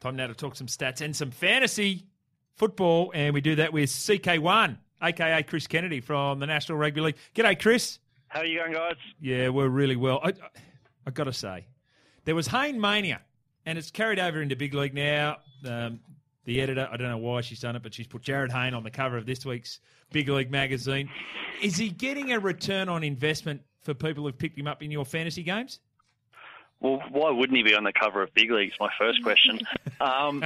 Time now to talk some stats and some fantasy football, and we do that with CK1, aka Chris Kennedy from the National Rugby League. G'day, Chris. How are you going, guys? Yeah, we're really well. I, I got to say, there was Hayne Mania, and it's carried over into big league now. Um, the editor, I don't know why she's done it, but she's put Jarryd Hayne on the cover of this week's Big League magazine. Is he getting a return on investment for people who've picked him up in your fantasy games? Well, why wouldn't he be on the cover of Big Leagues? My first question. Um,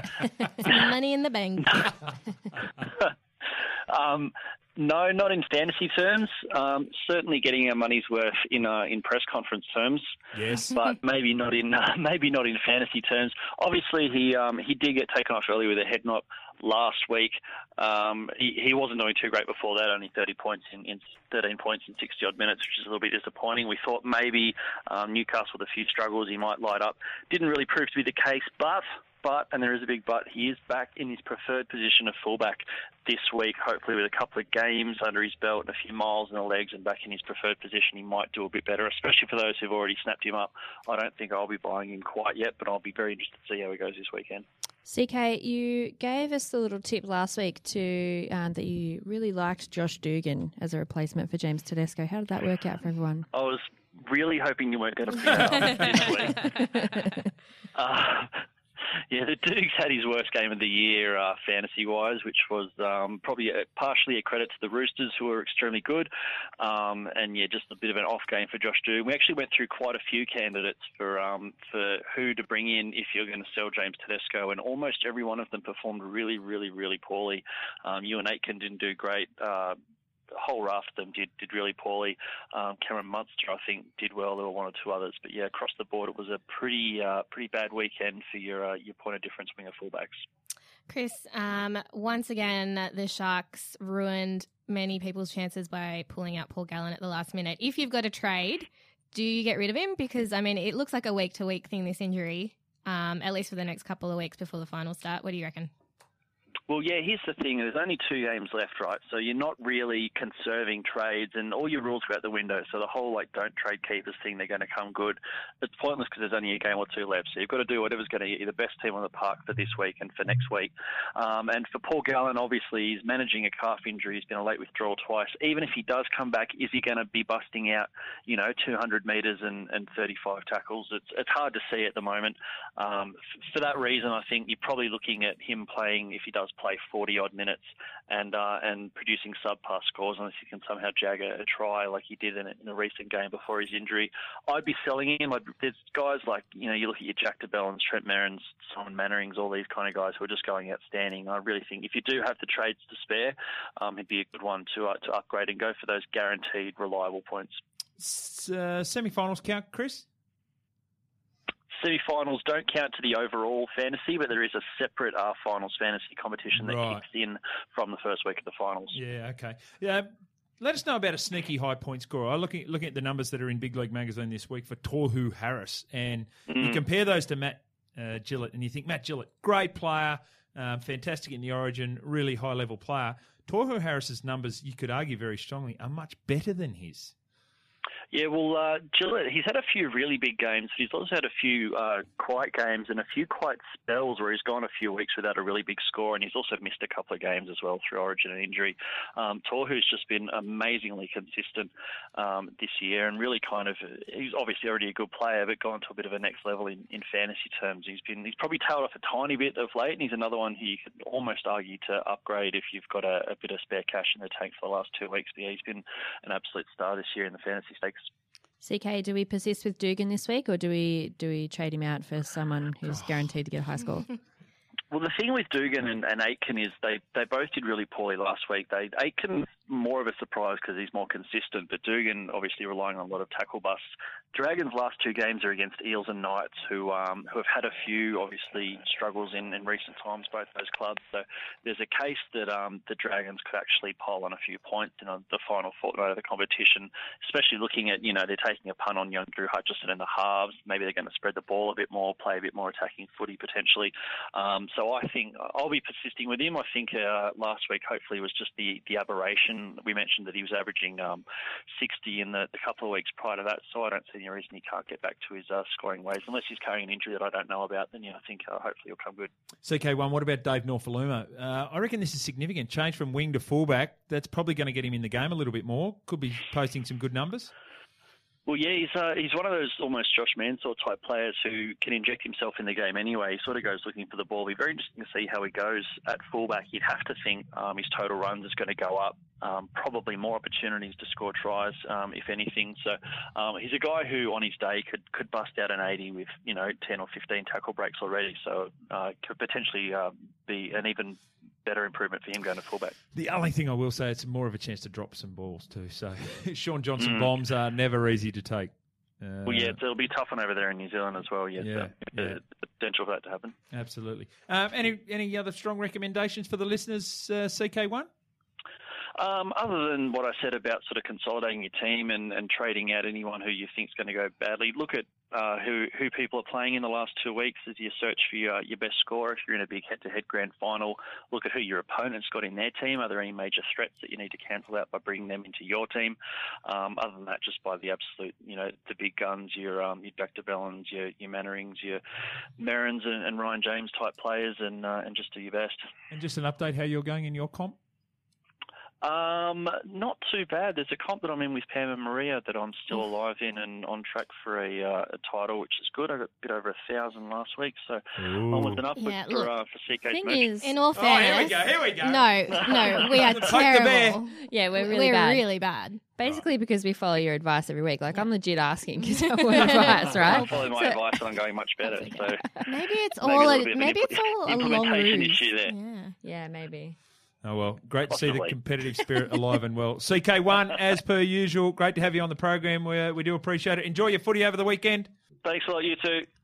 money in the bank. um, no, not in fantasy terms. Um, certainly getting our money's worth in uh, in press conference terms. Yes, but maybe not in uh, maybe not in fantasy terms. Obviously, he um, he did get taken off early with a head knock last week. Um, he, he wasn't doing too great before that, only 30 points in, in 13 points in 60 odd minutes, which is a little bit disappointing. We thought maybe um, Newcastle with a few struggles he might light up. Didn't really prove to be the case, but but, and there is a big but, he is back in his preferred position of fullback this week, hopefully with a couple of games under his belt and a few miles in the legs and back in his preferred position, he might do a bit better, especially for those who've already snapped him up. I don't think I'll be buying him quite yet, but I'll be very interested to see how he goes this weekend. CK, you gave us the little tip last week to um, that you really liked Josh Dugan as a replacement for James Tedesco. How did that work out for everyone? I was really hoping you weren't going to that up this week. Uh, yeah, the Dukes had his worst game of the year uh, fantasy wise, which was um, probably partially a credit to the Roosters, who were extremely good. Um, and yeah, just a bit of an off game for Josh Dugan. We actually went through quite a few candidates for um, for who to bring in if you're going to sell James Tedesco, and almost every one of them performed really, really, really poorly. Um, and Aitken didn't do great. Uh, a whole raft of them did did really poorly. Um, Cameron Munster, I think, did well. There were one or two others, but yeah, across the board, it was a pretty uh, pretty bad weekend for your uh, your point of difference winger fullbacks. Chris, um, once again, the Sharks ruined many people's chances by pulling out Paul Gallen at the last minute. If you've got a trade, do you get rid of him? Because I mean, it looks like a week to week thing. This injury, um, at least for the next couple of weeks before the final start. What do you reckon? Well, yeah, here's the thing. There's only two games left, right? So you're not really conserving trades and all your rules go out the window. So the whole, like, don't trade keepers thing, they're going to come good. It's pointless because there's only a game or two left. So you've got to do whatever's going to get you the best team on the park for this week and for next week. Um, and for Paul Gallen, obviously, he's managing a calf injury. He's been a late withdrawal twice. Even if he does come back, is he going to be busting out, you know, 200 metres and, and 35 tackles? It's, it's hard to see at the moment. Um, for that reason, I think you're probably looking at him playing, if he does play 40 odd minutes and uh, and producing subpar scores unless he can somehow jag a, a try like he did in a, in a, recent game before his injury. I'd be selling him. I'd, there's guys like you know you look at your Jack de Belins, Trent Merrins, Simon Mannerings, all these kind of guys who are just going outstanding. I really think if you do have the trades to spare, um, he'd be a good one to uh, to upgrade and go for those guaranteed reliable points. Uh, semi-finals count, Chris? Semi-finals don't count to the overall fantasy, but there is a separate uh, finals fantasy competition that right. kicks in from the first week of the finals. Yeah, okay. Yeah, let us know about a sneaky high point scorer. I'm looking, looking at the numbers that are in Big League Magazine this week for Tohu Harris, and mm. you compare those to Matt uh, Gillett, and you think Matt Gillett, great player, um, fantastic in the Origin, really high level player. Tohu Harris's numbers, you could argue very strongly, are much better than his. Yeah, well, uh, he's had a few really big games. He's also had a few uh, quiet games and a few quiet spells where he's gone a few weeks without a really big score, and he's also missed a couple of games as well through origin and injury. Um, Tohu's just been amazingly consistent um, this year and really kind of, he's obviously already a good player, but gone to a bit of a next level in, in fantasy terms. He's been, he's probably tailed off a tiny bit of late, and he's another one who you could almost argue to upgrade if you've got a, a bit of spare cash in the tank for the last two weeks. But yeah, he's been an absolute star this year in the fantasy stakes. CK, do we persist with Dugan this week, or do we do we trade him out for someone who's guaranteed to get a high score? Well, the thing with Dugan and, and Aitken is they, they both did really poorly last week. They Aitken more of a surprise because he's more consistent, but Dugan obviously relying on a lot of tackle busts. Dragons' last two games are against Eels and Knights, who um, who have had a few obviously struggles in, in recent times, both those clubs. So there's a case that um, the Dragons could actually pile on a few points in the final fortnight of the competition, especially looking at you know they're taking a punt on young Drew Hutchison in the halves. Maybe they're going to spread the ball a bit more, play a bit more attacking footy potentially. Um, so I think I'll be persisting with him. I think uh, last week hopefully was just the the aberration we mentioned that he was averaging um, 60 in the, the, couple of weeks prior to that. So I don't see any reason he can't get back to his uh, scoring ways unless he's carrying an injury that I don't know about. Then yeah, I think uh, hopefully he'll come good. CK1, what about Dave Nofoaluma? Uh, I reckon this is significant. Change from wing to fullback. That's probably going to get him in the game a little bit more. Could be posting some good numbers. Well, yeah, he's uh, he's one of those almost Josh Mansour type players who can inject himself in the game anyway. He sort of goes looking for the ball. It'll be very interesting to see how he goes at fullback. You'd have to think um, his total runs is going to go up. Um, probably more opportunities to score tries, um, if anything. So um, he's a guy who, on his day, could could bust out an 80 with you know 10 or 15 tackle breaks already. So uh, could potentially uh, be an even better improvement for him going to fullback. The only thing I will say, it's more of a chance to drop some balls too. So Shaun Johnson mm. bombs are never easy to take. Uh, well, yeah, it'll be tough on over there in New Zealand as well. Yeah, yeah. the potential for that to happen. Absolutely. Um, any any other strong recommendations for the listeners? Uh, CK one. Um, other than what I said about sort of consolidating your team and, and trading out anyone who you think is going to go badly, look at uh, who who people are playing in the last two weeks as you search for your, your best score. If you're in a big head-to-head grand final, look at who your opponent's got in their team. Are there any major threats that you need to cancel out by bringing them into your team? Um, other than that, just by the absolute, you know, the big guns, your um, your de Belins, your your Mannerings, your Merrins and, and Ryan James type players, and uh, and just do your best. And just an update how you're going in your comp. Um, not too bad. There's a comp that I'm in with Pam and Maria that I'm still alive in and on track for a, uh, a title, which is good. I got a bit over a thousand last week, so Ooh. onwards and upwards yeah, for, uh, for CK thing is, in all fairness, oh, here we go. Here we go. No, no, we are terrible. Yeah, we're really we're bad. really bad. Basically, because we follow your advice every week. Like I'm legit asking because advice, right? I follow my so, advice, and I'm going much better. So maybe it's all maybe, a, maybe it's all a long ruse. issue there. Yeah, yeah, maybe. Oh, well, great Possibly. to see the competitive spirit alive and well. CK1, as per usual, great to have you on the program. We, uh, we do appreciate it. Enjoy your footy over the weekend. Thanks a lot, you too.